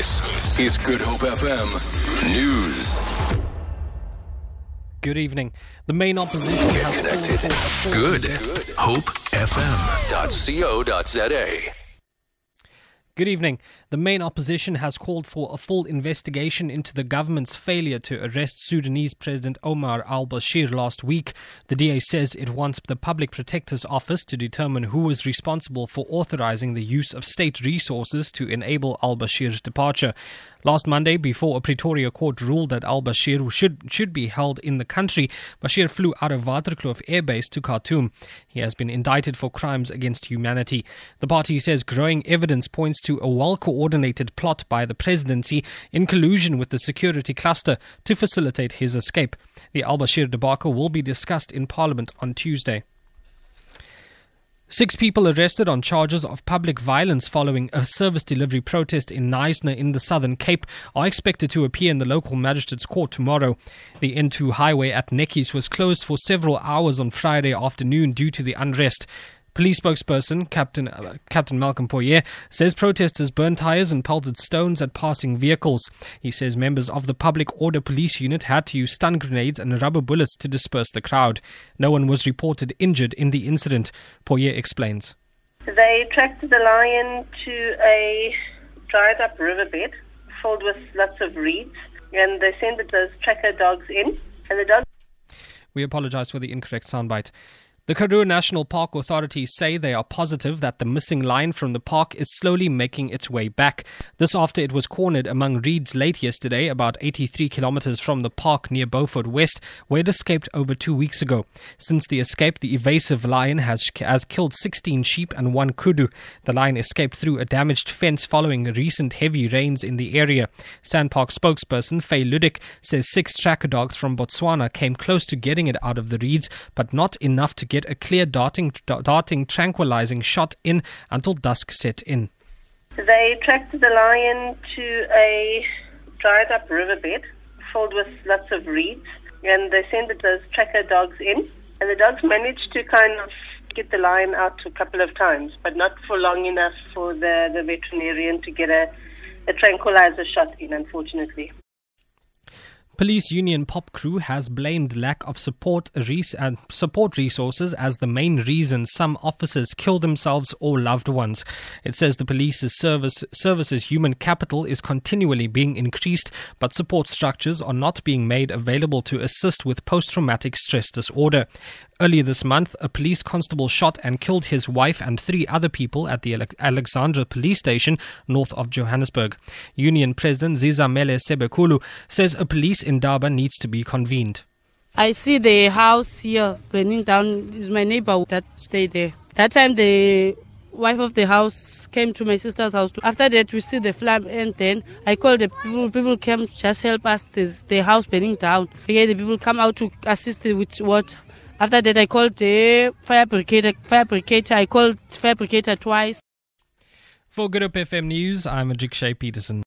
This is Good Hope FM News. Good evening. The main opposition has Connected. called for a full Good invest- Hope FM.co.za. Good evening. The main opposition has called for a full investigation into the government's failure to arrest Sudanese President Omar al Bashir last week. The DA says it wants the Public Protector's Office to determine who was responsible for authorizing the use of state resources to enable al Bashir's departure. Last Monday, before a Pretoria court ruled that al Bashir should, should be held in the country, Bashir flew out of Waterkloof Air Base to Khartoum. He has been indicted for crimes against humanity. The party says growing evidence points to a well coordinated plot by the presidency in collusion with the security cluster to facilitate his escape. The al Bashir debacle will be discussed in Parliament on Tuesday. Six people arrested on charges of public violence following a service delivery protest in Knysna in the Southern Cape are expected to appear in the local magistrate's court tomorrow. The N2 highway at Nekis was closed for several hours on Friday afternoon due to the unrest. Police spokesperson Captain uh, Captain Malcolm Pojie says protesters burned tires and pelted stones at passing vehicles. He says members of the Public Order Police Unit had to use stun grenades and rubber bullets to disperse the crowd. No one was reported injured in the incident. Pojie explains. They tracked the lion to a dried up riverbed filled with lots of reeds and they sent those tracker dogs in and the dogs We apologize for the incorrect soundbite. The Karoo National Park authorities say they are positive that the missing lion from the park is slowly making its way back. This after it was cornered among reeds late yesterday, about 83 kilometers from the park near Beaufort West, where it escaped over two weeks ago. Since the escape, the evasive lion has, has killed 16 sheep and one kudu. The lion escaped through a damaged fence following recent heavy rains in the area. Sandpark spokesperson Faye Ludick says six tracker dogs from Botswana came close to getting it out of the reeds, but not enough to get a clear darting, darting tranquilizing shot in until dusk set in. they tracked the lion to a dried up riverbed filled with lots of reeds and they sent those tracker dogs in and the dogs managed to kind of get the lion out a couple of times but not for long enough for the, the veterinarian to get a, a tranquilizer shot in unfortunately Police Union POPCRU has blamed lack of support res- uh, support resources as the main reason some officers kill themselves or loved ones. It says the police's service services human capital is continually being increased, but support structures are not being made available to assist with post-traumatic stress disorder. Earlier this month, a police constable shot and killed his wife and three other people at the Alexandra police station north of Johannesburg. Union President Zizamele Cebekhulu says a police indaba needs to be convened. I see the house here burning down. It's my neighbor that stayed there. That time the wife of the house came to my sister's house. After that we see the flame and then I called the people. People came just help us. The house burning down. Okay, the people come out to assist with water. After that I called the fire brigade. Fire brigade. I called fire brigade twice. For Good Hope FM News, I'm Ajik Shay Peterson.